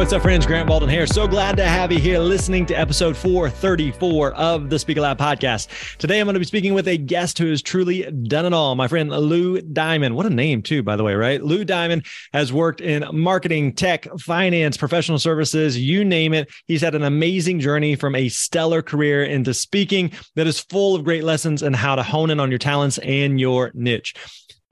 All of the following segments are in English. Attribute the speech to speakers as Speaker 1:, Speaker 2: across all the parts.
Speaker 1: What's up, friends? Grant Baldwin here. So glad to have you here listening to episode 434 of the Speaker Lab podcast. Today, I'm going to be speaking with a guest who has truly done it all. My friend Lou Diamond. What a name, too, by the way, right? Lou Diamond has worked in marketing, tech, finance, professional services, you name it. He's had an amazing journey from a stellar career into speaking that is full of great lessons and how to hone in on your talents and your niche.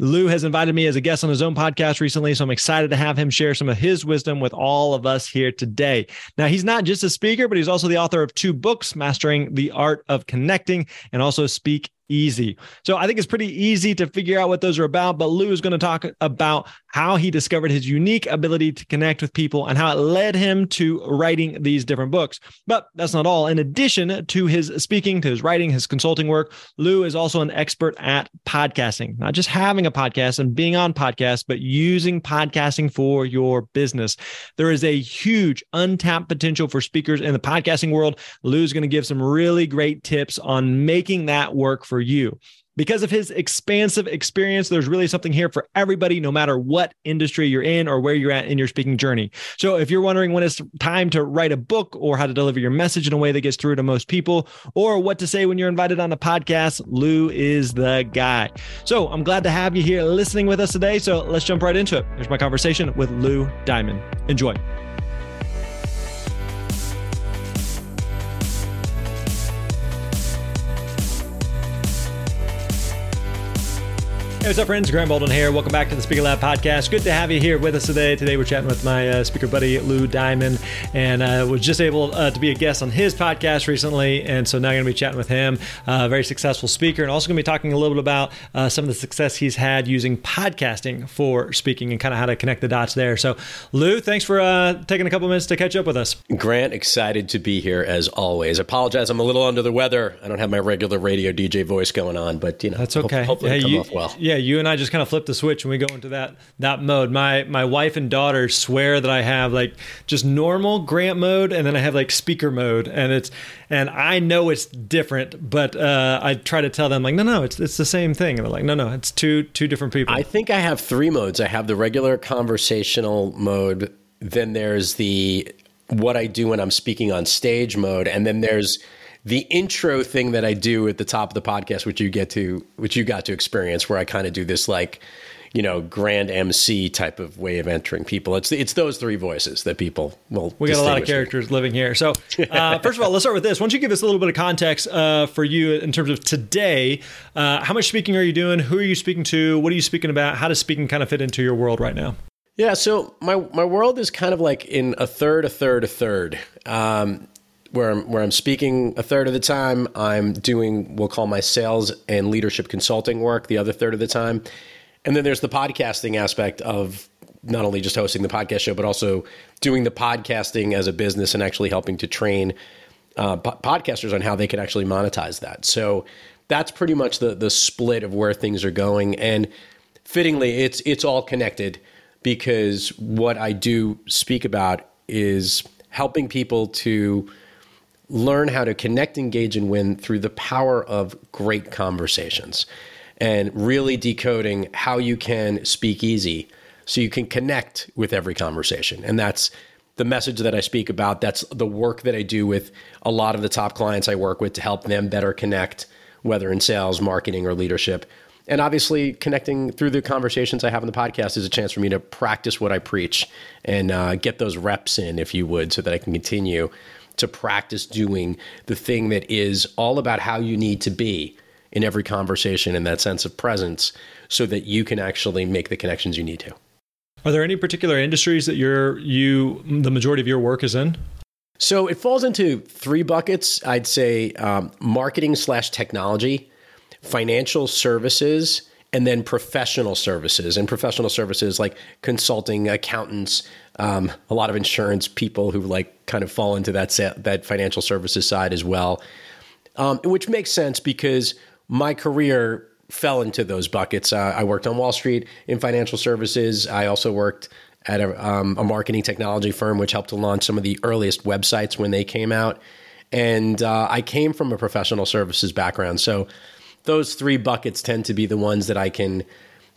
Speaker 1: Lou has invited me as a guest on his own podcast recently, so I'm excited to have him share some of his wisdom with all of us here today. Now, he's not just a speaker, but he's also the author of two books, Mastering the Art of Connecting and also Speak easy. So I think it's pretty easy to figure out what those are about. But Lou is going to talk about how he discovered his unique ability to connect with people and how it led him to writing these different books. But that's not all. In addition to his speaking, to his writing, his consulting work, Lou is also an expert at podcasting, not just having a podcast and being on podcasts, but using podcasting for your business. There is a huge untapped potential for speakers in the podcasting world. Lou's going to give some really great tips on making that work for for you. Because of his expansive experience, there's really something here for everybody, no matter what industry you're in or where you're at in your speaking journey. So, if you're wondering when it's time to write a book or how to deliver your message in a way that gets through to most people, or what to say when you're invited on a podcast, Lou is the guy. So, I'm glad to have you here listening with us today. So, let's jump right into it. Here's my conversation with Lou Diamond. Enjoy. Hey, what's up, friends? Grant Baldwin here. Welcome back to the Speaker Lab podcast. Good to have you here with us today. Today, we're chatting with my uh, speaker buddy, Lou Diamond, and uh, was just able uh, to be a guest on his podcast recently. And so now I'm going to be chatting with him, uh, a very successful speaker, and also going to be talking a little bit about uh, some of the success he's had using podcasting for speaking and kind of how to connect the dots there. So, Lou, thanks for uh, taking a couple minutes to catch up with us.
Speaker 2: Grant, excited to be here as always. Apologize, I'm a little under the weather. I don't have my regular radio DJ voice going on, but you know,
Speaker 1: that's okay.
Speaker 2: hopefully,
Speaker 1: hey,
Speaker 2: come
Speaker 1: you,
Speaker 2: off well.
Speaker 1: Yeah, you and I just kind of flip the switch and we go into that that mode. My my wife and daughter swear that I have like just normal Grant mode, and then I have like speaker mode, and it's and I know it's different, but uh, I try to tell them like, no, no, it's it's the same thing, and they're like, no, no, it's two two different people.
Speaker 2: I think I have three modes. I have the regular conversational mode. Then there's the what I do when I'm speaking on stage mode, and then there's the intro thing that I do at the top of the podcast, which you get to, which you got to experience, where I kind of do this like, you know, grand MC type of way of entering people. It's it's those three voices that people will.
Speaker 1: We got a lot of characters living here. So, uh, first of all, let's start with this. Why don't you give us a little bit of context uh, for you in terms of today? Uh, how much speaking are you doing? Who are you speaking to? What are you speaking about? How does speaking kind of fit into your world right now?
Speaker 2: Yeah, so my my world is kind of like in a third, a third, a third. Um, where I'm where I'm speaking a third of the time. I'm doing we'll call my sales and leadership consulting work the other third of the time, and then there's the podcasting aspect of not only just hosting the podcast show but also doing the podcasting as a business and actually helping to train uh, po- podcasters on how they can actually monetize that. So that's pretty much the the split of where things are going, and fittingly, it's it's all connected because what I do speak about is helping people to learn how to connect, engage, and win through the power of great conversations and really decoding how you can speak easy so you can connect with every conversation. And that's the message that I speak about. That's the work that I do with a lot of the top clients I work with to help them better connect, whether in sales, marketing, or leadership. And obviously, connecting through the conversations I have on the podcast is a chance for me to practice what I preach and uh, get those reps in, if you would, so that I can continue to practice doing the thing that is all about how you need to be in every conversation in that sense of presence so that you can actually make the connections you need to.
Speaker 1: Are there any particular industries that you're you the majority of your work is in?
Speaker 2: So it falls into three buckets. I'd say um, marketing slash technology, financial services, and then professional services. And professional services like consulting, accountants, um, a lot of insurance people who like kind of fall into that that financial services side as well, um, which makes sense because my career fell into those buckets. Uh, I worked on Wall Street in financial services. I also worked at a, um, a, marketing technology firm, which helped to launch some of the earliest websites when they came out. And uh, I came from a professional services background. So those three buckets tend to be the ones that I can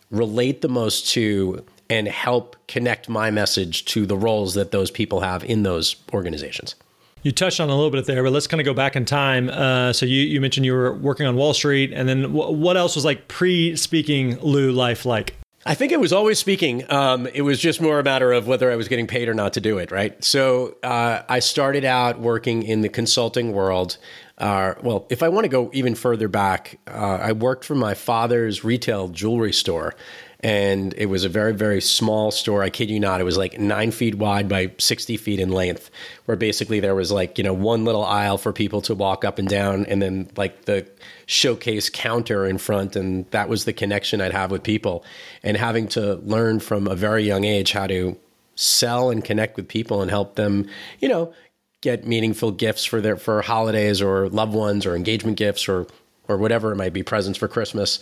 Speaker 2: relate the most to and help connect my message to the roles that those people have in those organizations.
Speaker 1: You touched on a little bit there, but let's kind of go back in time. Uh, so you, you mentioned you were working on Wall Street, and then w- what else was like pre-speaking Lou life like?
Speaker 2: I think it was always speaking. Um, it was just more a matter of whether I was getting paid or not to do it, right? So uh, I started out working in the consulting world. Uh, well, if I want to go even further back, uh, I worked for my father's retail jewelry store and it was a very very small store. I kid you not it was like nine feet wide by 60 feet in length where basically there was like you know one little aisle for people to walk up and down and then like the showcase counter in front and that was the connection i'd have with people. And having to learn from a very young age how to sell and connect with people and help them you know get meaningful gifts for their for holidays or loved ones or engagement gifts or or whatever it might be presents for christmas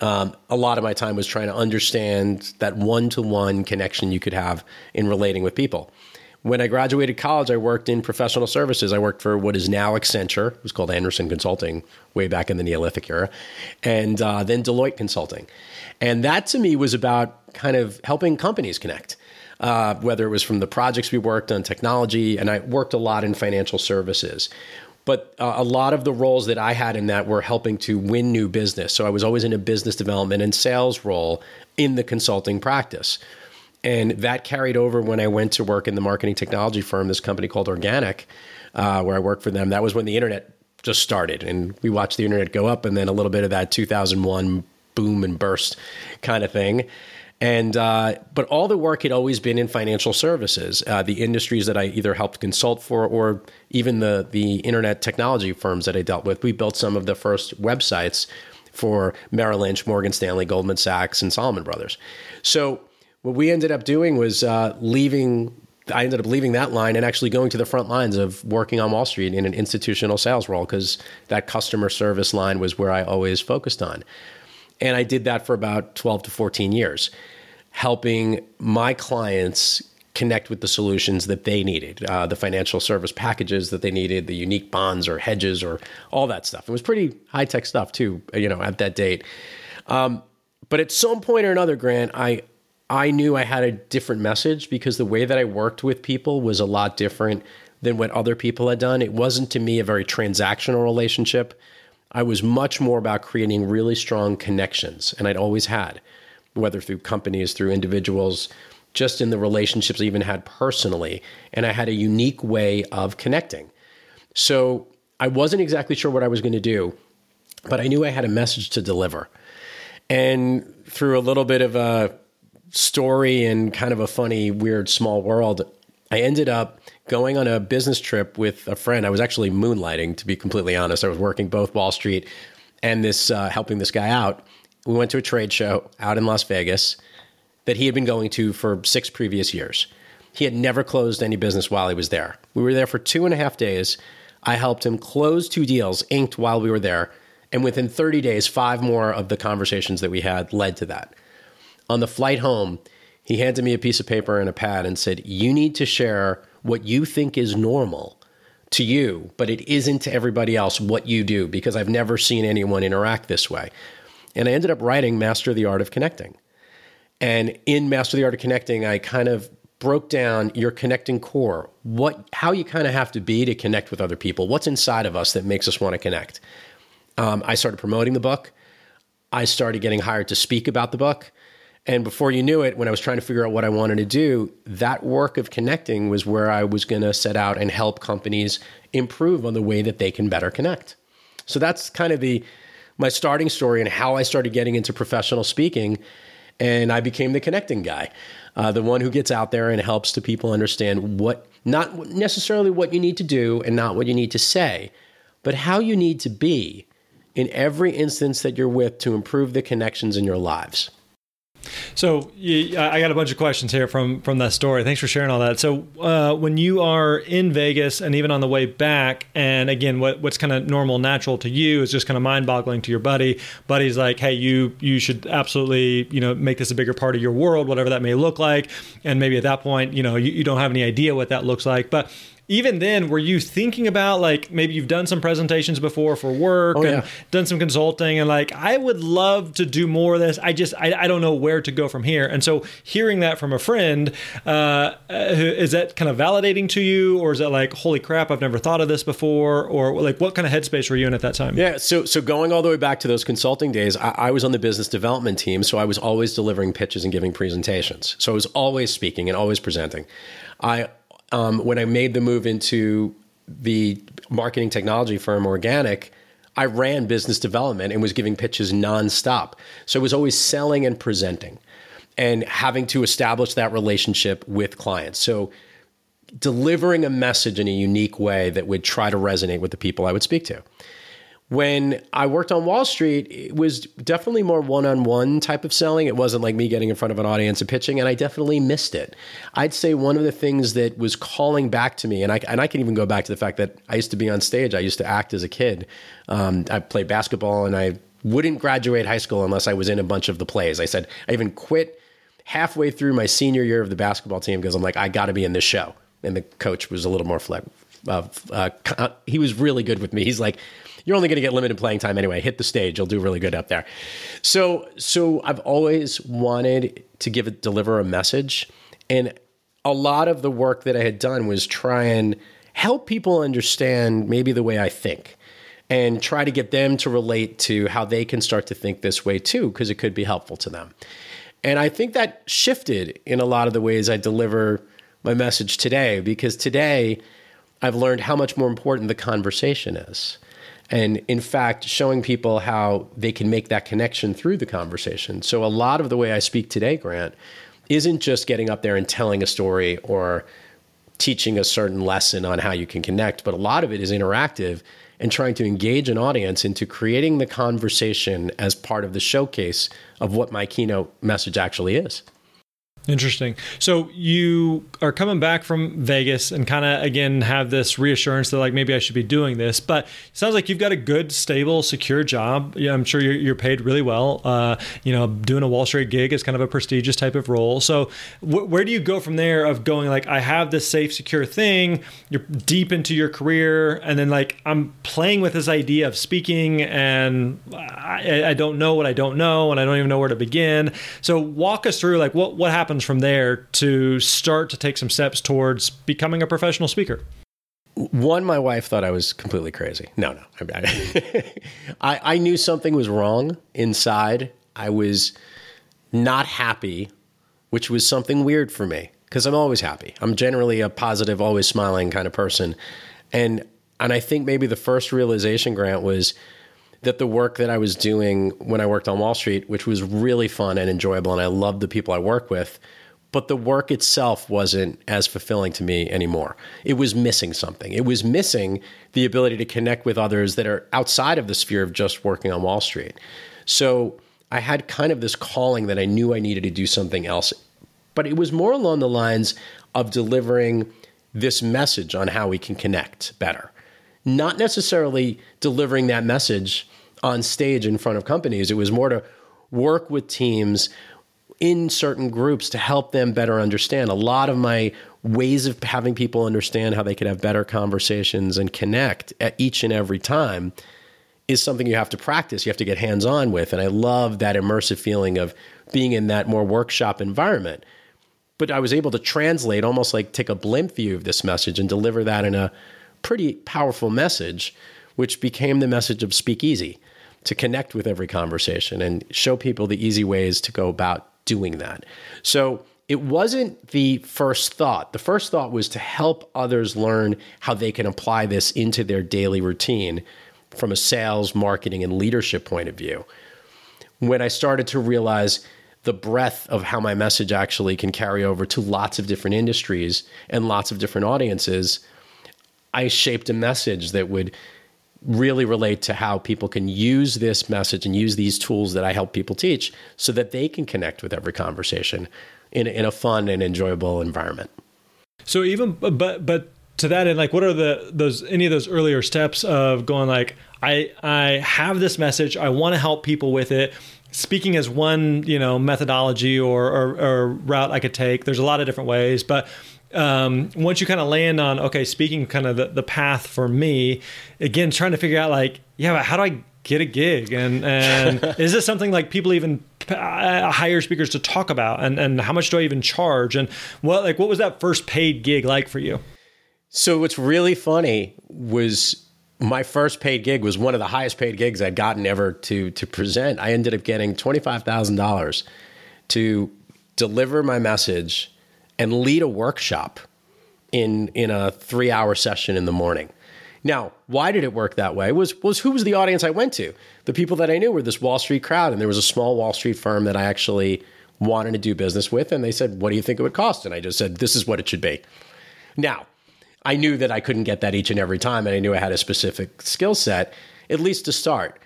Speaker 2: um, a lot of my time was trying to understand that one to one connection you could have in relating with people. When I graduated college, I worked in professional services. I worked for what is now Accenture, it was called Andersen Consulting way back in the Neolithic era, and uh, then Deloitte Consulting. And that to me was about kind of helping companies connect. Uh, whether it was from the projects we worked on technology, and I worked a lot in financial services. But uh, a lot of the roles that I had in that were helping to win new business. So I was always in a business development and sales role in the consulting practice. And that carried over when I went to work in the marketing technology firm, this company called Organic, uh, where I worked for them. That was when the internet just started. And we watched the internet go up and then a little bit of that 2001 boom and burst kind of thing. And uh, but all the work had always been in financial services, uh, the industries that I either helped consult for, or even the the internet technology firms that I dealt with. We built some of the first websites for Merrill Lynch, Morgan Stanley, Goldman Sachs, and Salomon Brothers. So what we ended up doing was uh, leaving. I ended up leaving that line and actually going to the front lines of working on Wall Street in an institutional sales role because that customer service line was where I always focused on. And I did that for about 12 to 14 years, helping my clients connect with the solutions that they needed, uh, the financial service packages that they needed, the unique bonds or hedges or all that stuff. It was pretty high tech stuff too, you know, at that date. Um, but at some point or another, Grant, I I knew I had a different message because the way that I worked with people was a lot different than what other people had done. It wasn't to me a very transactional relationship. I was much more about creating really strong connections, and I'd always had, whether through companies, through individuals, just in the relationships I even had personally. And I had a unique way of connecting. So I wasn't exactly sure what I was going to do, but I knew I had a message to deliver. And through a little bit of a story and kind of a funny, weird, small world, I ended up going on a business trip with a friend. I was actually moonlighting, to be completely honest. I was working both Wall Street and this, uh, helping this guy out. We went to a trade show out in Las Vegas that he had been going to for six previous years. He had never closed any business while he was there. We were there for two and a half days. I helped him close two deals, inked while we were there. And within 30 days, five more of the conversations that we had led to that. On the flight home, he handed me a piece of paper and a pad and said, You need to share what you think is normal to you, but it isn't to everybody else what you do because I've never seen anyone interact this way. And I ended up writing Master the Art of Connecting. And in Master the Art of Connecting, I kind of broke down your connecting core, what how you kind of have to be to connect with other people, what's inside of us that makes us want to connect. Um, I started promoting the book. I started getting hired to speak about the book. And before you knew it, when I was trying to figure out what I wanted to do, that work of connecting was where I was going to set out and help companies improve on the way that they can better connect. So that's kind of the my starting story and how I started getting into professional speaking. And I became the connecting guy, uh, the one who gets out there and helps the people understand what, not necessarily what you need to do and not what you need to say, but how you need to be in every instance that you're with to improve the connections in your lives.
Speaker 1: So I got a bunch of questions here from from that story. Thanks for sharing all that. So uh, when you are in Vegas and even on the way back, and again, what what's kind of normal, natural to you is just kind of mind boggling to your buddy. Buddy's like, hey, you you should absolutely you know make this a bigger part of your world, whatever that may look like. And maybe at that point, you know, you, you don't have any idea what that looks like, but even then, were you thinking about like maybe you've done some presentations before for work oh, and yeah. done some consulting and like I would love to do more of this. I just I, I don't know where to go from here. And so hearing that from a friend, uh, is that kind of validating to you, or is that like holy crap, I've never thought of this before, or like what kind of headspace were you in at that time?
Speaker 2: Yeah, so so going all the way back to those consulting days, I, I was on the business development team, so I was always delivering pitches and giving presentations. So I was always speaking and always presenting. I um, when I made the move into the marketing technology firm Organic, I ran business development and was giving pitches nonstop. So I was always selling and presenting and having to establish that relationship with clients. So delivering a message in a unique way that would try to resonate with the people I would speak to when I worked on Wall Street, it was definitely more one on one type of selling. It wasn't like me getting in front of an audience and pitching, and I definitely missed it. I'd say one of the things that was calling back to me, and I, and I can even go back to the fact that I used to be on stage, I used to act as a kid. Um, I played basketball, and I wouldn't graduate high school unless I was in a bunch of the plays. I said, I even quit halfway through my senior year of the basketball team because I'm like, I got to be in this show. And the coach was a little more flexible. Uh, uh, he was really good with me. He's like, you're only going to get limited playing time anyway. Hit the stage, you'll do really good up there. So, so I've always wanted to give it, deliver a message, and a lot of the work that I had done was try and help people understand maybe the way I think and try to get them to relate to how they can start to think this way too, because it could be helpful to them. And I think that shifted in a lot of the ways I deliver my message today, because today I've learned how much more important the conversation is and in fact showing people how they can make that connection through the conversation. So a lot of the way i speak today grant isn't just getting up there and telling a story or teaching a certain lesson on how you can connect but a lot of it is interactive and trying to engage an audience into creating the conversation as part of the showcase of what my keynote message actually is
Speaker 1: Interesting. So you are coming back from Vegas and kind of again have this reassurance that like maybe I should be doing this, but it sounds like you've got a good, stable, secure job. Yeah, I'm sure you're, you're paid really well. Uh, you know, doing a Wall Street gig is kind of a prestigious type of role. So wh- where do you go from there? Of going like I have this safe, secure thing. You're deep into your career, and then like I'm playing with this idea of speaking, and I, I don't know what I don't know, and I don't even know where to begin. So walk us through like what what happens happens from there to start to take some steps towards becoming a professional speaker?
Speaker 2: One, my wife thought I was completely crazy. No, no. I, I knew something was wrong inside. I was not happy, which was something weird for me because I'm always happy. I'm generally a positive, always smiling kind of person. And and I think maybe the first realization grant was that the work that I was doing when I worked on Wall Street, which was really fun and enjoyable, and I loved the people I work with, but the work itself wasn't as fulfilling to me anymore. It was missing something. It was missing the ability to connect with others that are outside of the sphere of just working on Wall Street. So I had kind of this calling that I knew I needed to do something else, but it was more along the lines of delivering this message on how we can connect better. Not necessarily delivering that message on stage in front of companies. It was more to work with teams in certain groups to help them better understand. A lot of my ways of having people understand how they could have better conversations and connect at each and every time is something you have to practice. You have to get hands on with. And I love that immersive feeling of being in that more workshop environment. But I was able to translate, almost like take a blimp view of this message and deliver that in a pretty powerful message, which became the message of speakeasy to connect with every conversation and show people the easy ways to go about doing that. So it wasn't the first thought. The first thought was to help others learn how they can apply this into their daily routine from a sales, marketing, and leadership point of view. When I started to realize the breadth of how my message actually can carry over to lots of different industries and lots of different audiences, I shaped a message that would really relate to how people can use this message and use these tools that I help people teach so that they can connect with every conversation in, in a fun and enjoyable environment.
Speaker 1: So even but but to that end, like what are the those any of those earlier steps of going like I I have this message, I want to help people with it. Speaking as one, you know, methodology or, or, or route I could take. There's a lot of different ways, but um, once you kind of land on okay, speaking kind of the, the path for me, again, trying to figure out like, yeah, but how do I get a gig? And and is this something like people even uh, hire speakers to talk about? And and how much do I even charge? And what like what was that first paid gig like for you?
Speaker 2: So what's really funny was my first paid gig was one of the highest paid gigs I'd gotten ever to to present. I ended up getting twenty five thousand dollars to deliver my message and lead a workshop in in a three hour session in the morning. Now, why did it work that way? Was was who was the audience I went to? The people that I knew were this Wall Street crowd, and there was a small Wall Street firm that I actually wanted to do business with, and they said, "What do you think it would cost?" And I just said, "This is what it should be." Now, I knew that I couldn't get that each and every time, and I knew I had a specific skill set, at least to start.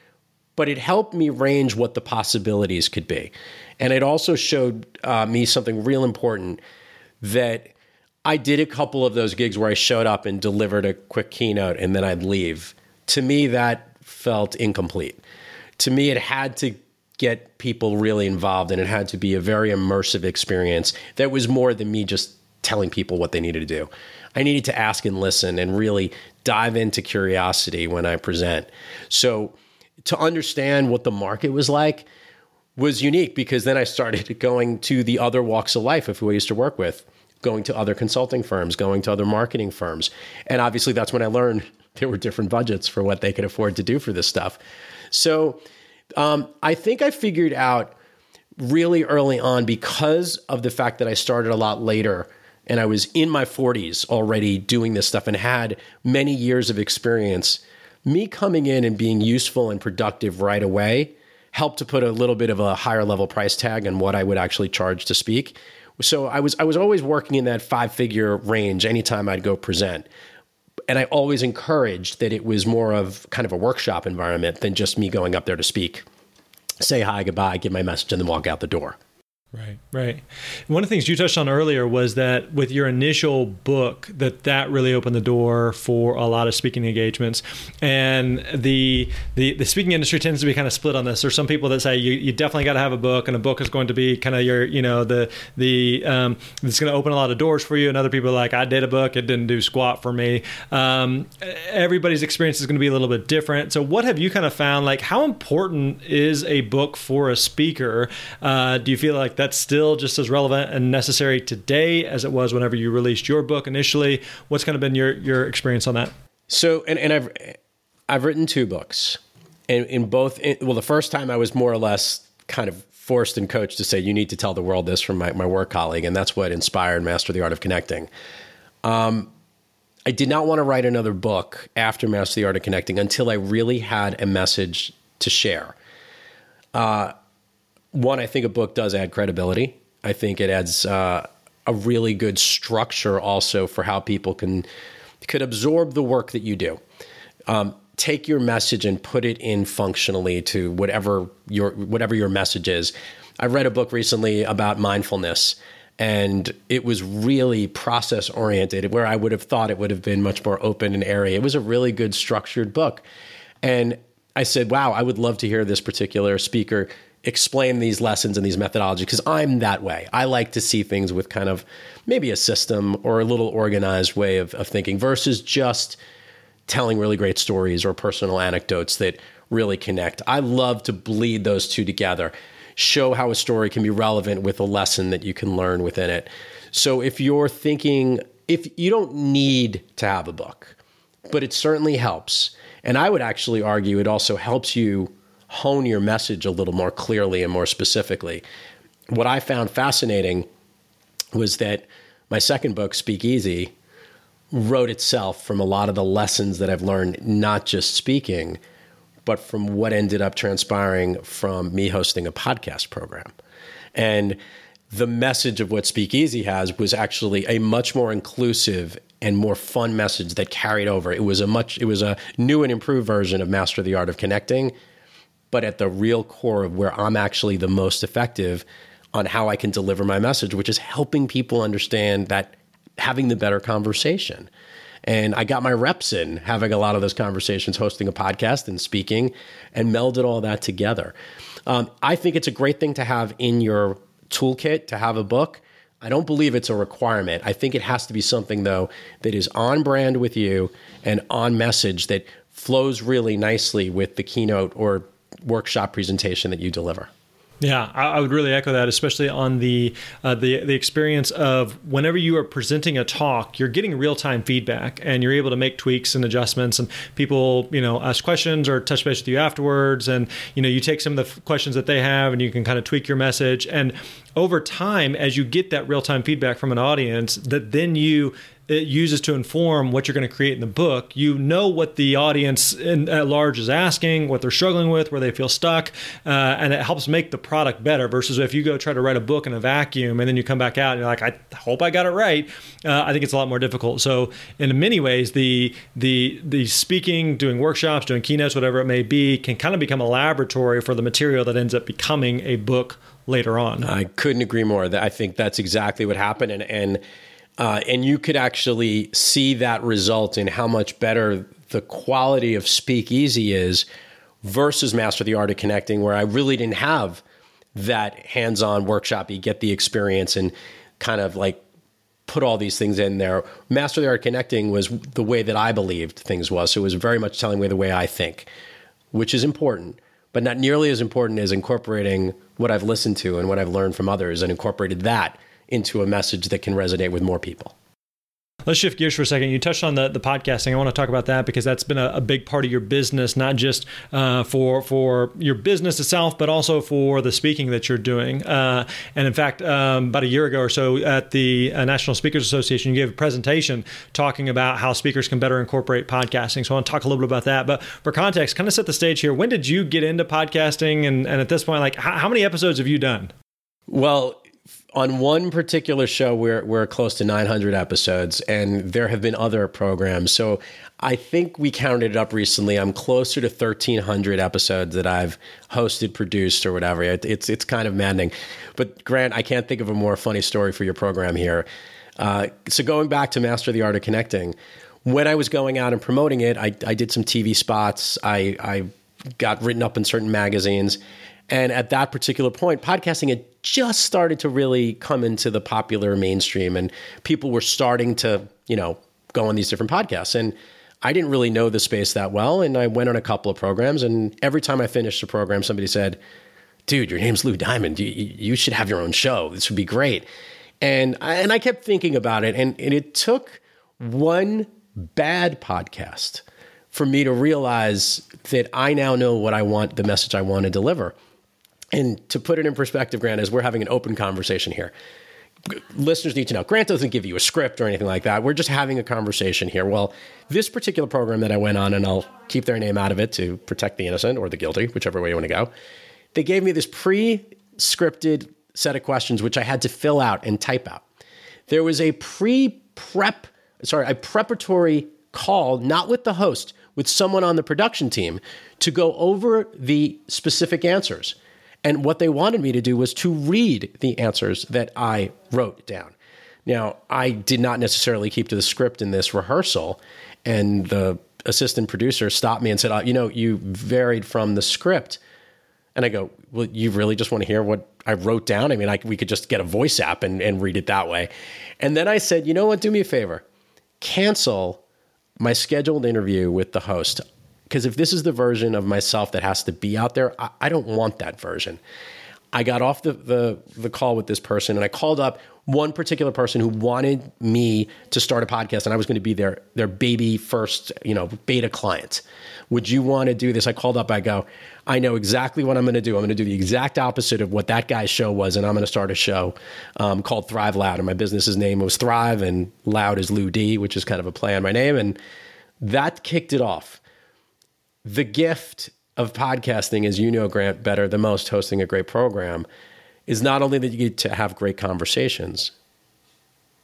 Speaker 2: But it helped me range what the possibilities could be, and it also showed uh, me something real important that I did a couple of those gigs where I showed up and delivered a quick keynote and then I'd leave. To me, that felt incomplete. To me, it had to get people really involved and it had to be a very immersive experience that was more than me just telling people what they needed to do. I needed to ask and listen and really dive into curiosity when I present. So, to understand what the market was like was unique because then I started going to the other walks of life of who I used to work with going to other consulting firms, going to other marketing firms. And obviously, that's when I learned there were different budgets for what they could afford to do for this stuff. So um, I think I figured out really early on because of the fact that I started a lot later and I was in my 40s already doing this stuff and had many years of experience. Me coming in and being useful and productive right away helped to put a little bit of a higher level price tag on what I would actually charge to speak so I was I was always working in that five figure range anytime I'd go present. And I always encouraged that it was more of kind of a workshop environment than just me going up there to speak, say hi, goodbye, give my message, and then walk out the door.
Speaker 1: Right, right. One of the things you touched on earlier was that with your initial book, that that really opened the door for a lot of speaking engagements. And the the, the speaking industry tends to be kind of split on this. There's some people that say you, you definitely got to have a book, and a book is going to be kind of your you know the the um, it's going to open a lot of doors for you. And other people are like, I did a book, it didn't do squat for me. Um, everybody's experience is going to be a little bit different. So, what have you kind of found? Like, how important is a book for a speaker? Uh, do you feel like that's still just as relevant and necessary today as it was whenever you released your book initially. What's kind of been your your experience on that?
Speaker 2: So, and, and I've I've written two books, and in both, in, well, the first time I was more or less kind of forced and coached to say you need to tell the world this from my, my work colleague, and that's what inspired Master the Art of Connecting. Um, I did not want to write another book after Master the Art of Connecting until I really had a message to share. Uh, one, I think a book does add credibility. I think it adds uh, a really good structure also for how people can could absorb the work that you do. Um, take your message and put it in functionally to whatever your whatever your message is. I read a book recently about mindfulness and it was really process oriented where I would have thought it would have been much more open and airy. It was a really good structured book. And I said, "Wow, I would love to hear this particular speaker explain these lessons and these methodologies because I'm that way. I like to see things with kind of maybe a system or a little organized way of, of thinking versus just telling really great stories or personal anecdotes that really connect. I love to bleed those two together, show how a story can be relevant with a lesson that you can learn within it. So if you're thinking, if you don't need to have a book, but it certainly helps. And I would actually argue it also helps you hone your message a little more clearly and more specifically. what I found fascinating was that my second book, Speak Easy, wrote itself from a lot of the lessons that I've learned, not just speaking, but from what ended up transpiring from me hosting a podcast program. And the message of what Speak Easy has was actually a much more inclusive and more fun message that carried over. It was a much it was a new and improved version of Master the Art of Connecting, but at the real core of where I'm actually the most effective on how I can deliver my message, which is helping people understand that having the better conversation. And I got my reps in having a lot of those conversations, hosting a podcast and speaking, and melded all that together. Um, I think it's a great thing to have in your toolkit to have a book. I don't believe it's a requirement. I think it has to be something, though, that is on brand with you and on message that flows really nicely with the keynote or workshop presentation that you deliver.
Speaker 1: Yeah, I, would really echo that, especially on the uh, the the experience of whenever you are presenting a talk, you're getting real time feedback, and you're able to make tweaks and adjustments. And people, you know, ask questions or touch base with you afterwards, and you know, you take some of the questions that they have, and you can kind of tweak your message. And over time, as you get that real time feedback from an audience, that then you it uses to inform what you're going to create in the book. You know what the audience in, at large is asking, what they're struggling with, where they feel stuck, uh, and it helps make the product better. Versus if you go try to write a book in a vacuum and then you come back out and you're like, I hope I got it right. Uh, I think it's a lot more difficult. So in many ways, the the the speaking, doing workshops, doing keynotes, whatever it may be, can kind of become a laboratory for the material that ends up becoming a book later on.
Speaker 2: I couldn't agree more. I think that's exactly what happened, and and uh, and you could actually see that result in how much better the quality of Speakeasy is versus Master the Art of Connecting, where I really didn't have that hands-on workshop. You get the experience and kind of like put all these things in there. Master the Art of Connecting was the way that I believed things was. So it was very much telling me the way I think, which is important, but not nearly as important as incorporating what I've listened to and what I've learned from others and incorporated that into a message that can resonate with more people.
Speaker 1: Let's shift gears for a second. You touched on the, the podcasting. I want to talk about that because that's been a, a big part of your business, not just uh, for for your business itself, but also for the speaking that you're doing. Uh, and in fact, um, about a year ago or so, at the uh, National Speakers Association, you gave a presentation talking about how speakers can better incorporate podcasting. So I want to talk a little bit about that. But for context, kind of set the stage here. When did you get into podcasting? And, and at this point, like, how, how many episodes have you done?
Speaker 2: Well, on one particular show, we're we're close to 900 episodes, and there have been other programs. So I think we counted it up recently. I'm closer to 1,300 episodes that I've hosted, produced, or whatever. It, it's it's kind of maddening. But Grant, I can't think of a more funny story for your program here. Uh, so going back to Master the Art of Connecting, when I was going out and promoting it, I, I did some TV spots. I, I got written up in certain magazines. And at that particular point, podcasting had just started to really come into the popular mainstream and people were starting to, you know, go on these different podcasts. And I didn't really know the space that well. And I went on a couple of programs. And every time I finished a program, somebody said, dude, your name's Lou Diamond. You, you should have your own show. This would be great. And I, and I kept thinking about it. And, and it took one bad podcast for me to realize that I now know what I want, the message I want to deliver. And to put it in perspective, Grant, as we're having an open conversation here, listeners need to know Grant doesn't give you a script or anything like that. We're just having a conversation here. Well, this particular program that I went on, and I'll keep their name out of it to protect the innocent or the guilty, whichever way you want to go, they gave me this pre scripted set of questions, which I had to fill out and type out. There was a pre prep, sorry, a preparatory call, not with the host, with someone on the production team to go over the specific answers. And what they wanted me to do was to read the answers that I wrote down. Now, I did not necessarily keep to the script in this rehearsal, and the assistant producer stopped me and said, oh, "You know, you varied from the script." And I go, "Well, you really just want to hear what I wrote down? I mean, I, we could just get a voice app and, and read it that way." And then I said, "You know what? Do me a favor, cancel my scheduled interview with the host. Because if this is the version of myself that has to be out there, I, I don't want that version. I got off the, the, the call with this person and I called up one particular person who wanted me to start a podcast and I was going to be their their baby first, you know, beta client. Would you want to do this? I called up, I go, I know exactly what I'm going to do. I'm going to do the exact opposite of what that guy's show was, and I'm going to start a show um, called Thrive LouD. And my business's name was Thrive, and Loud is Lou D, which is kind of a play on my name. And that kicked it off. The gift of podcasting, as you know, Grant, better than most hosting a great program, is not only that you get to have great conversations,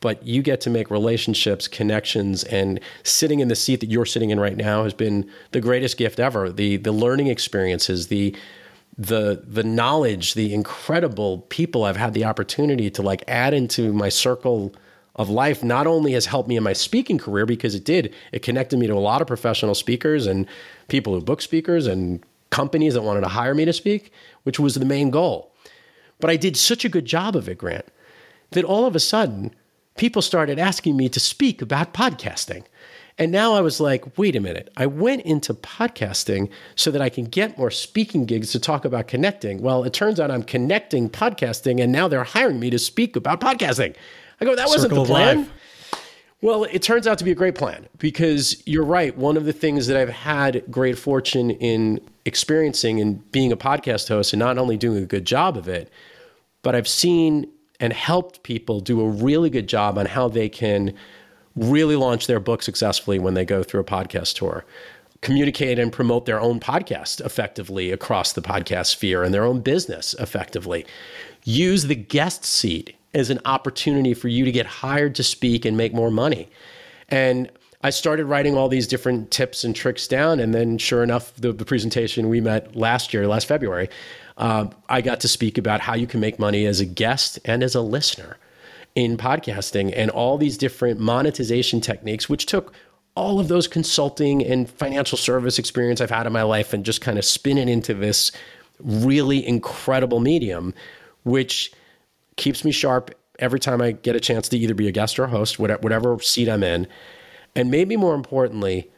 Speaker 2: but you get to make relationships, connections, and sitting in the seat that you're sitting in right now has been the greatest gift ever. The the learning experiences, the the the knowledge, the incredible people I've had the opportunity to like add into my circle of life not only has helped me in my speaking career because it did, it connected me to a lot of professional speakers and people who book speakers and companies that wanted to hire me to speak, which was the main goal. But I did such a good job of it, Grant, that all of a sudden people started asking me to speak about podcasting. And now I was like, wait a minute. I went into podcasting so that I can get more speaking gigs to talk about connecting. Well, it turns out I'm connecting podcasting, and now they're hiring me to speak about podcasting. I go, that wasn't the plan. Well, it turns out to be a great plan because you're right. One of the things that I've had great fortune in experiencing and being a podcast host and not only doing a good job of it, but I've seen and helped people do a really good job on how they can really launch their book successfully when they go through a podcast tour communicate and promote their own podcast effectively across the podcast sphere and their own business effectively use the guest seat as an opportunity for you to get hired to speak and make more money and I started writing all these different tips and tricks down. And then, sure enough, the, the presentation we met last year, last February, uh, I got to speak about how you can make money as a guest and as a listener in podcasting and all these different monetization techniques, which took all of those consulting and financial service experience I've had in my life and just kind of spin it into this really incredible medium, which keeps me sharp every time I get a chance to either be a guest or a host, whatever seat I'm in. And maybe more importantly,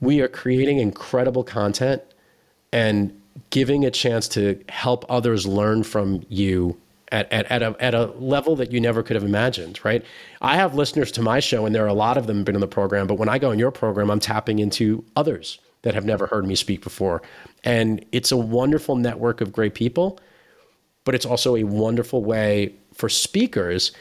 Speaker 2: we are creating incredible content and giving a chance to help others learn from you at, at, at, a, at a level that you never could have imagined, right? I have listeners to my show, and there are a lot of them been in the program, but when I go in your program, I'm tapping into others that have never heard me speak before. And it's a wonderful network of great people, but it's also a wonderful way for speakers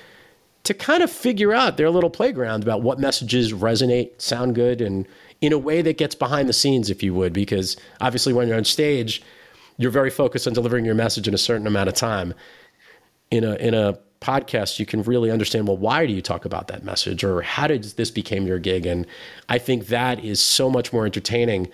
Speaker 2: to kind of figure out their little playground about what messages resonate, sound good, and in a way that gets behind the scenes, if you would, because obviously when you're on stage, you're very focused on delivering your message in a certain amount of time. In a in a podcast, you can really understand well why do you talk about that message or how did this become your gig? And I think that is so much more entertaining.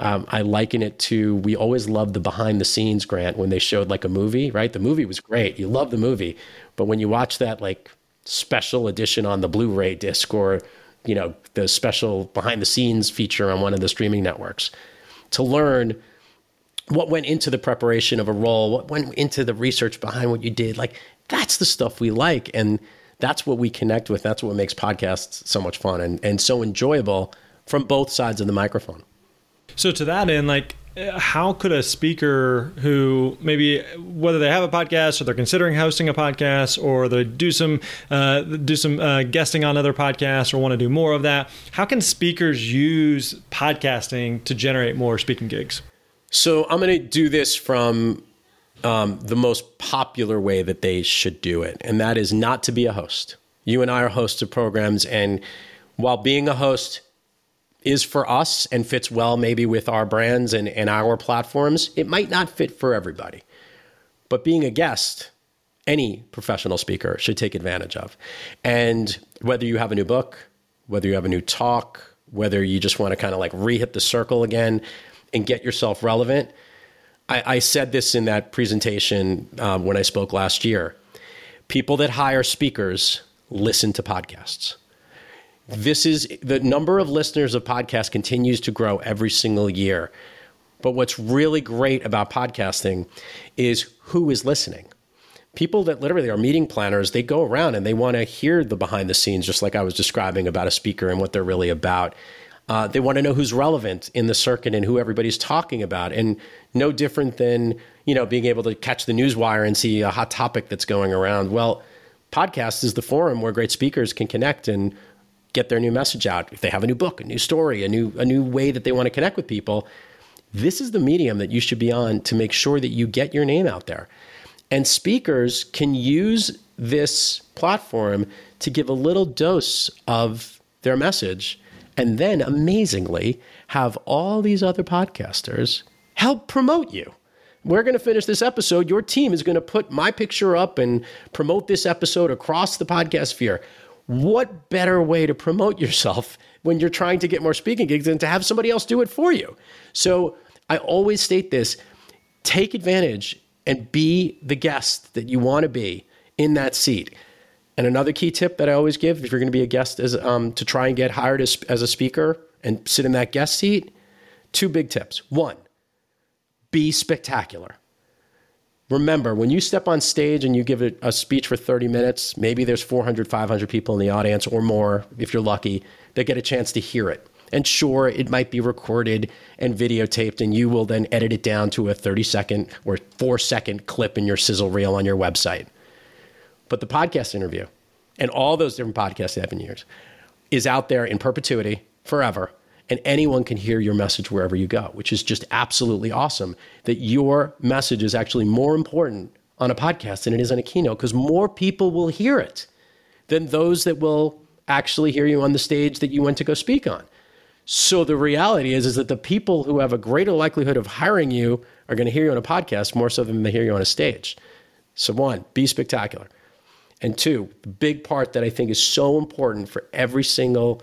Speaker 2: Um, I liken it to we always loved the behind the scenes grant when they showed like a movie, right? The movie was great. You love the movie. But when you watch that like special edition on the Blu-ray disc or you know the special behind the scenes feature on one of the streaming networks to learn what went into the preparation of a role what went into the research behind what you did like that's the stuff we like and that's what we connect with that's what makes podcasts so much fun and, and so enjoyable from both sides of the microphone
Speaker 1: so to that end like how could a speaker who maybe whether they have a podcast or they're considering hosting a podcast or they do some uh, do some uh, guesting on other podcasts or want to do more of that how can speakers use podcasting to generate more speaking gigs?
Speaker 2: So i'm going to do this from um, the most popular way that they should do it and that is not to be a host. You and i are hosts of programs and while being a host is for us and fits well maybe with our brands and, and our platforms, it might not fit for everybody. But being a guest, any professional speaker should take advantage of. And whether you have a new book, whether you have a new talk, whether you just want to kind of like re-hit the circle again and get yourself relevant. I, I said this in that presentation um, when I spoke last year. People that hire speakers listen to podcasts this is the number of listeners of podcasts continues to grow every single year. But what's really great about podcasting is who is listening. People that literally are meeting planners, they go around and they want to hear the behind the scenes, just like I was describing about a speaker and what they're really about. Uh, they want to know who's relevant in the circuit and who everybody's talking about. And no different than, you know, being able to catch the news wire and see a hot topic that's going around. Well, podcast is the forum where great speakers can connect and get their new message out. If they have a new book, a new story, a new a new way that they want to connect with people, this is the medium that you should be on to make sure that you get your name out there. And speakers can use this platform to give a little dose of their message and then amazingly have all these other podcasters help promote you. We're going to finish this episode. Your team is going to put my picture up and promote this episode across the podcast sphere. What better way to promote yourself when you're trying to get more speaking gigs than to have somebody else do it for you? So I always state this take advantage and be the guest that you want to be in that seat. And another key tip that I always give if you're going to be a guest is um, to try and get hired as, as a speaker and sit in that guest seat. Two big tips. One, be spectacular. Remember, when you step on stage and you give a, a speech for 30 minutes, maybe there's 400, 500 people in the audience or more, if you're lucky, that get a chance to hear it. And sure, it might be recorded and videotaped, and you will then edit it down to a 30 second or four second clip in your sizzle reel on your website. But the podcast interview and all those different podcasts that have podcast avenues is out there in perpetuity forever. And anyone can hear your message wherever you go, which is just absolutely awesome that your message is actually more important on a podcast than it is on a keynote because more people will hear it than those that will actually hear you on the stage that you went to go speak on. So the reality is, is that the people who have a greater likelihood of hiring you are going to hear you on a podcast more so than they hear you on a stage. So one, be spectacular. And two, the big part that I think is so important for every single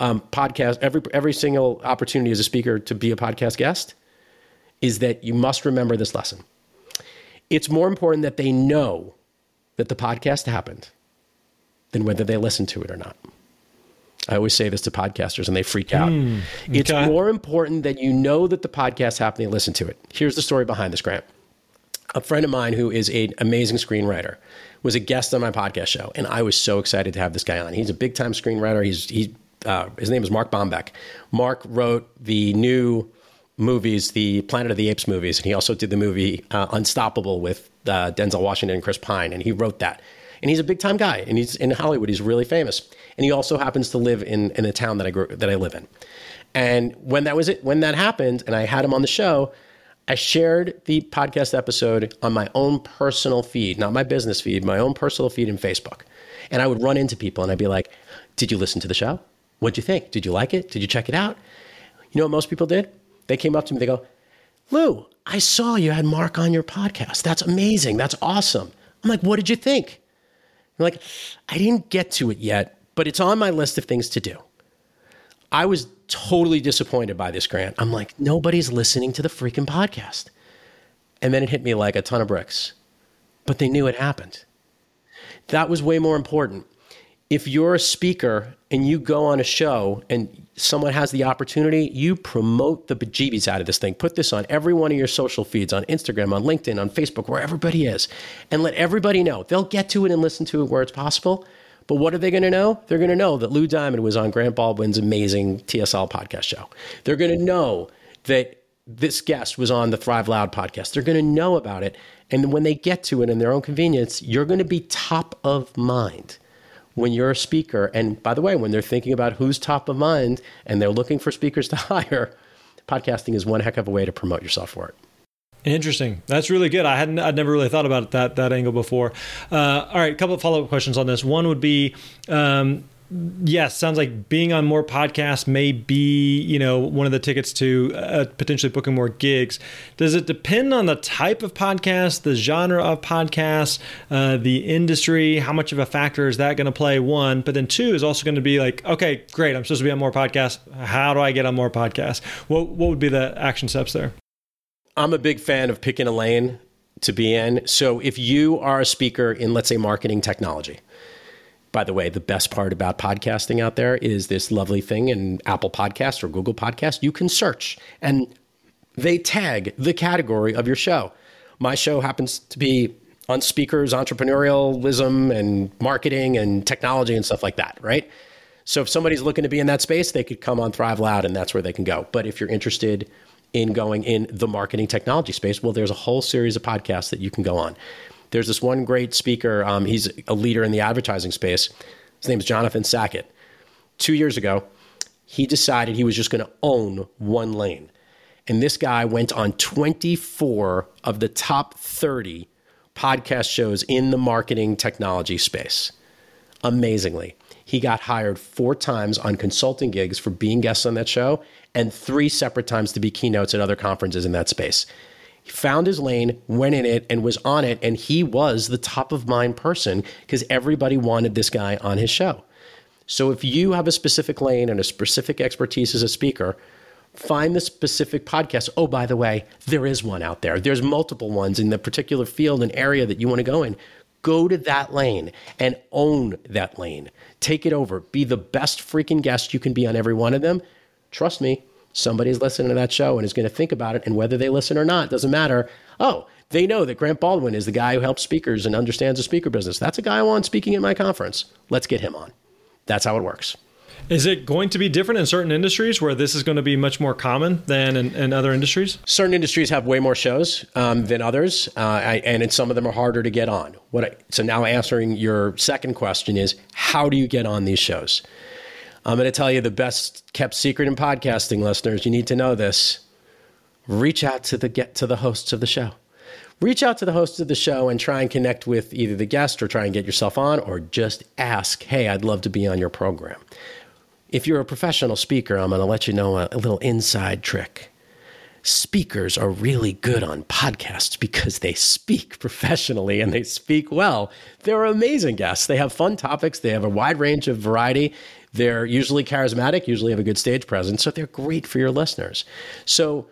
Speaker 2: um, podcast, every every single opportunity as a speaker to be a podcast guest, is that you must remember this lesson. It's more important that they know that the podcast happened than whether they listen to it or not. I always say this to podcasters and they freak out. Mm, okay. It's more important that you know that the podcast happened and listen to it. Here's the story behind this, Grant. A friend of mine who is an amazing screenwriter was a guest on my podcast show, and I was so excited to have this guy on. He's a big time screenwriter. He's he uh, his name is Mark Bomback. Mark wrote the new movies, the Planet of the Apes movies, and he also did the movie uh, Unstoppable with uh, Denzel Washington and Chris Pine, and he wrote that. And he's a big time guy, and he's in Hollywood. He's really famous, and he also happens to live in in the town that I grew, that I live in. And when that was it, when that happened, and I had him on the show, I shared the podcast episode on my own personal feed, not my business feed, my own personal feed in Facebook. And I would run into people, and I'd be like, "Did you listen to the show? What'd you think? Did you like it? Did you check it out?" You know what most people did? They came up to me. They go, "Lou, I saw you had Mark on your podcast. That's amazing. That's awesome." I'm like, "What did you think?" You're like, I didn't get to it yet, but it's on my list of things to do. I was totally disappointed by this grant. I'm like, nobody's listening to the freaking podcast. And then it hit me like a ton of bricks. But they knew it happened. That was way more important. If you're a speaker and you go on a show and someone has the opportunity, you promote the bejeebies out of this thing. Put this on every one of your social feeds on Instagram, on LinkedIn, on Facebook, where everybody is, and let everybody know. They'll get to it and listen to it where it's possible. But what are they going to know? They're going to know that Lou Diamond was on Grant Baldwin's amazing TSL podcast show. They're going to know that this guest was on the Thrive LouD podcast. They're going to know about it. And when they get to it in their own convenience, you're going to be top of mind when you're a speaker, and by the way, when they're thinking about who's top of mind and they're looking for speakers to hire, podcasting is one heck of a way to promote yourself it.
Speaker 1: Interesting. That's really good. I hadn't. I'd never really thought about that that angle before. Uh, all right, a couple of follow up questions on this. One would be, um, yes, sounds like being on more podcasts may be, you know, one of the tickets to uh, potentially booking more gigs. Does it depend on the type of podcast, the genre of podcast, uh, the industry? How much of a factor is that going to play? One, but then two is also going to be like, okay, great, I'm supposed to be on more podcasts. How do I get on more podcasts? What what would be the action steps there?
Speaker 2: I'm a big fan of picking a lane to be in. So if you are a speaker in, let's say, marketing technology by the way, the best part about podcasting out there is this lovely thing in Apple Podcast or Google Podcast. You can search and they tag the category of your show. My show happens to be on speakers, entrepreneurialism, and marketing and technology and stuff like that, right? So if somebody's looking to be in that space, they could come on Thrive LouD and that's where they can go. But if you're interested in going in the marketing technology space, well, there's a whole series of podcasts that you can go on. There's this one great speaker. Um, he's a leader in the advertising space. His name is Jonathan Sackett. Two years ago, he decided he was just going to own one lane. And this guy went on 24 of the top 30 podcast shows in the marketing technology space. Amazingly, he got hired four times on consulting gigs for being guests on that show and three separate times to be keynotes at other conferences in that space. He found his lane, went in it, and was on it. And he was the top of mind person because everybody wanted this guy on his show. So if you have a specific lane and a specific expertise as a speaker, find the specific podcast. Oh, by the way, there is one out there. There's multiple ones in the particular field and area that you want to go in. Go to that lane and own that lane. Take it over. Be the best freaking guest you can be on every one of them. Trust me, somebody's listening to that show and is going to think about it. And whether they listen or not doesn't matter. Oh, they know that Grant Baldwin is the guy who helps speakers and understands the speaker business. That's a guy I want speaking at my conference. Let's get him on. That's how it works.
Speaker 1: Is it going to be different in certain industries where this is going to be much more common than in, in other industries?
Speaker 2: Certain industries have way more shows um, than others, uh, I, and some of them are harder to get on. What I, so now answering your second question is how do you get on these shows? I'm going to tell you the best kept secret in podcasting, listeners. You need to know this. Reach out to the get to the hosts of the show. Reach out to the hosts of the show and try and connect with either the guest or try and get yourself on, or just ask, "Hey, I'd love to be on your program." If you're a professional speaker, I'm going to let you know a, a little inside trick. Speakers are really good on podcasts because they speak professionally and they speak well. They're amazing guests. They have fun topics, they have a wide range of variety. They're usually charismatic, usually have a good stage presence, so they're great for your listeners. So,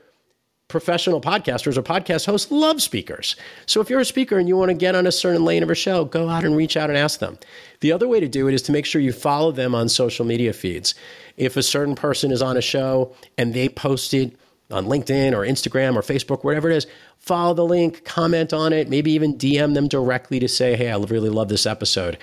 Speaker 2: professional podcasters or podcast hosts love speakers. So if you're a speaker and you want to get on a certain lane of a show, go out and reach out and ask them. The other way to do it is to make sure you follow them on social media feeds. If a certain person is on a show and they post it on LinkedIn or Instagram or Facebook, whatever it is, follow the link, comment on it, maybe even DM them directly to say, hey, I really love this episode.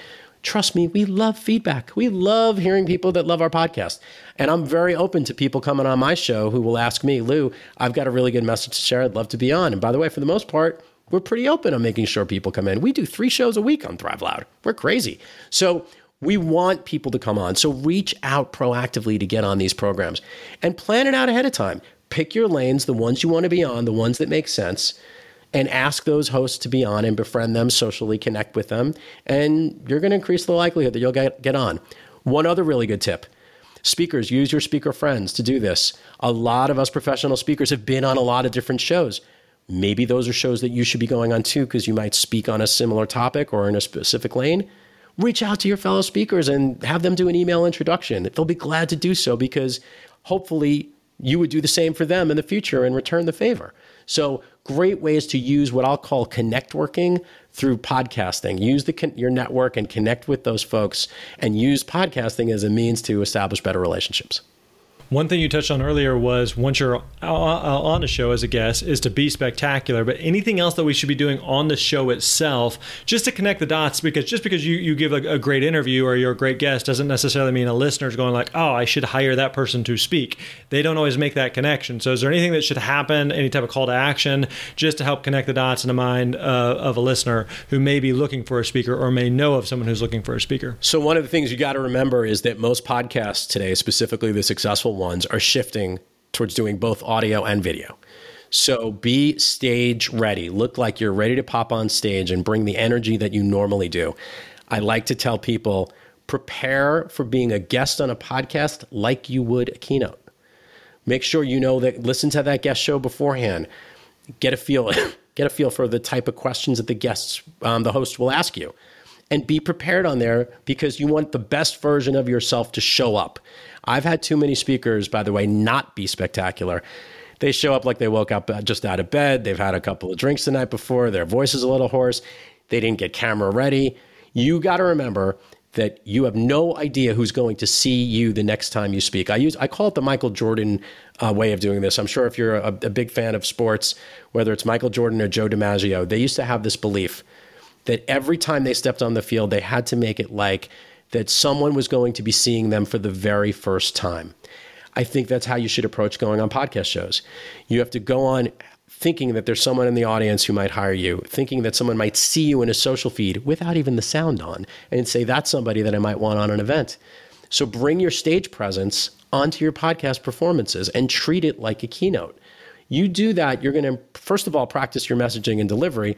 Speaker 2: Trust me, we love feedback. We love hearing people that love our podcast. And I'm very open to people coming on my show who will ask me, Lou, I've got a really good message to share. I'd love to be on. And by the way, for the most part, we're pretty open on making sure people come in. We do three shows a week on Thrive LouD. We're crazy. So we want people to come on. So reach out proactively to get on these programs and plan it out ahead of time. Pick your lanes, the ones you want to be on, the ones that make sense and ask those hosts to be on and befriend them, socially connect with them, and you're going to increase the likelihood that you'll get, get on. One other really good tip speakers, use your speaker friends to do this. A lot of us professional speakers have been on a lot of different shows. Maybe those are shows that you should be going on too because you might speak on a similar topic or in a specific lane. Reach out to your fellow speakers and have them do an email introduction. They'll be glad to do so because hopefully you would do the same for them in the future and return the favor. So, great ways to use what I'll call connect working through podcasting. Use the, your network and connect with those folks and use podcasting as a means to establish better relationships.
Speaker 1: One thing you touched on earlier was once you're on a show as a guest is to be spectacular. But anything else that we should be doing on the show itself, just to connect the dots, because just because you, you give a, a great interview or you're a great guest doesn't necessarily mean a listener's going like, oh, I should hire that person to speak. They don't always make that connection. So is there anything that should happen, any type of call to action, just to help connect the dots in the mind uh, of a listener who may be looking for a speaker or may know of someone who's looking for a speaker?
Speaker 2: So one of the things you got to remember is that most podcasts today, specifically the successful ones are shifting towards doing both audio and video. So be stage ready. Look like you're ready to pop on stage and bring the energy that you normally do. I like to tell people prepare for being a guest on a podcast like you would a keynote. Make sure you know that listen to that guest show beforehand. Get a feel get a feel for the type of questions that the guests um, the host will ask you and be prepared on there because you want the best version of yourself to show up. I've had too many speakers, by the way, not be spectacular. They show up like they woke up uh, just out of bed. They've had a couple of drinks the night before. Their voice is a little hoarse. They didn't get camera ready. You got to remember that you have no idea who's going to see you the next time you speak. I use I call it the Michael Jordan uh, way of doing this. I'm sure if you're a, a big fan of sports, whether it's Michael Jordan or Joe DiMaggio, they used to have this belief that every time they stepped on the field, they had to make it like that someone was going to be seeing them for the very first time. I think that's how you should approach going on podcast shows. You have to go on thinking that there's someone in the audience who might hire you, thinking that someone might see you in a social feed without even the sound on, and say, that's somebody that I might want on an event. So bring your stage presence onto your podcast performances and treat it like a keynote. You do that, you're going to, first of all, practice your messaging and delivery,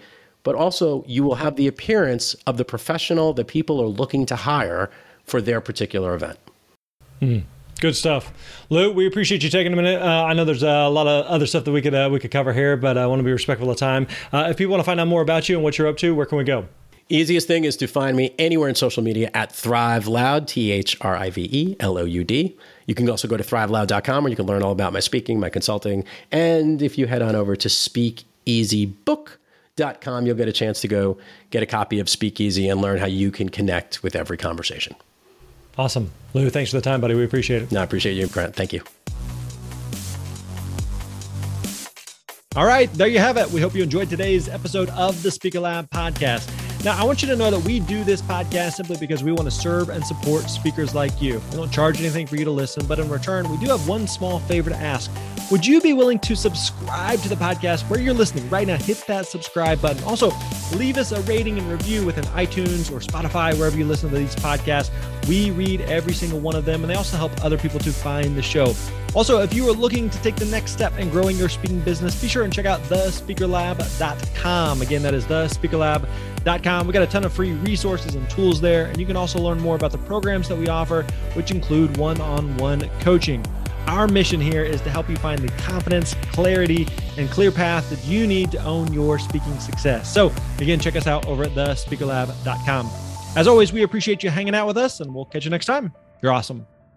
Speaker 2: but also you will have the appearance of the professional that people are looking to hire for their particular event.
Speaker 1: Mm. Good stuff, Lou. We appreciate you taking a minute. Uh, I know there's a lot of other stuff that we could uh, we could cover here, but I want to be respectful of time. Uh, if people want to find out more about you and what you're up to, where can we go?
Speaker 2: Easiest thing is to find me anywhere in social media at Thrive LouD, T H R I V E L O U D. You can also go to thriveloud.com where you can learn all about my speaking, my consulting. And if you head on over to speakeasybook.com, you'll get a chance to go get a copy of Speakeasy and learn how you can connect with every conversation.
Speaker 1: Awesome. Lou, thanks for the time, buddy. We appreciate it.
Speaker 2: No, I appreciate you, Grant. Thank you.
Speaker 1: All right, there you have it. We hope you enjoyed today's episode of the Speaker Lab podcast. Now, I want you to know that we do this podcast simply because we want to serve and support speakers like you. We don't charge anything for you to listen, but in return, we do have one small favor to ask. Would you be willing to subscribe to the podcast where you're listening right now? Hit that subscribe button. Also, leave us a rating and review within iTunes or Spotify, wherever you listen to these podcasts. We read every single one of them, and they also help other people to find the show. Also, if you are looking to take the next step in growing your speaking business, be sure and check out thespeakerlab.com. Again, that is thespeakerlab.com. We got a ton of free resources and tools there, and you can also learn more about the programs that we offer, which include one on one coaching. Our mission here is to help you find the confidence, clarity, and clear path that you need to own your speaking success. So, again, check us out over at thespeakerlab.com. As always, we appreciate you hanging out with us, and we'll catch you next time. You're awesome.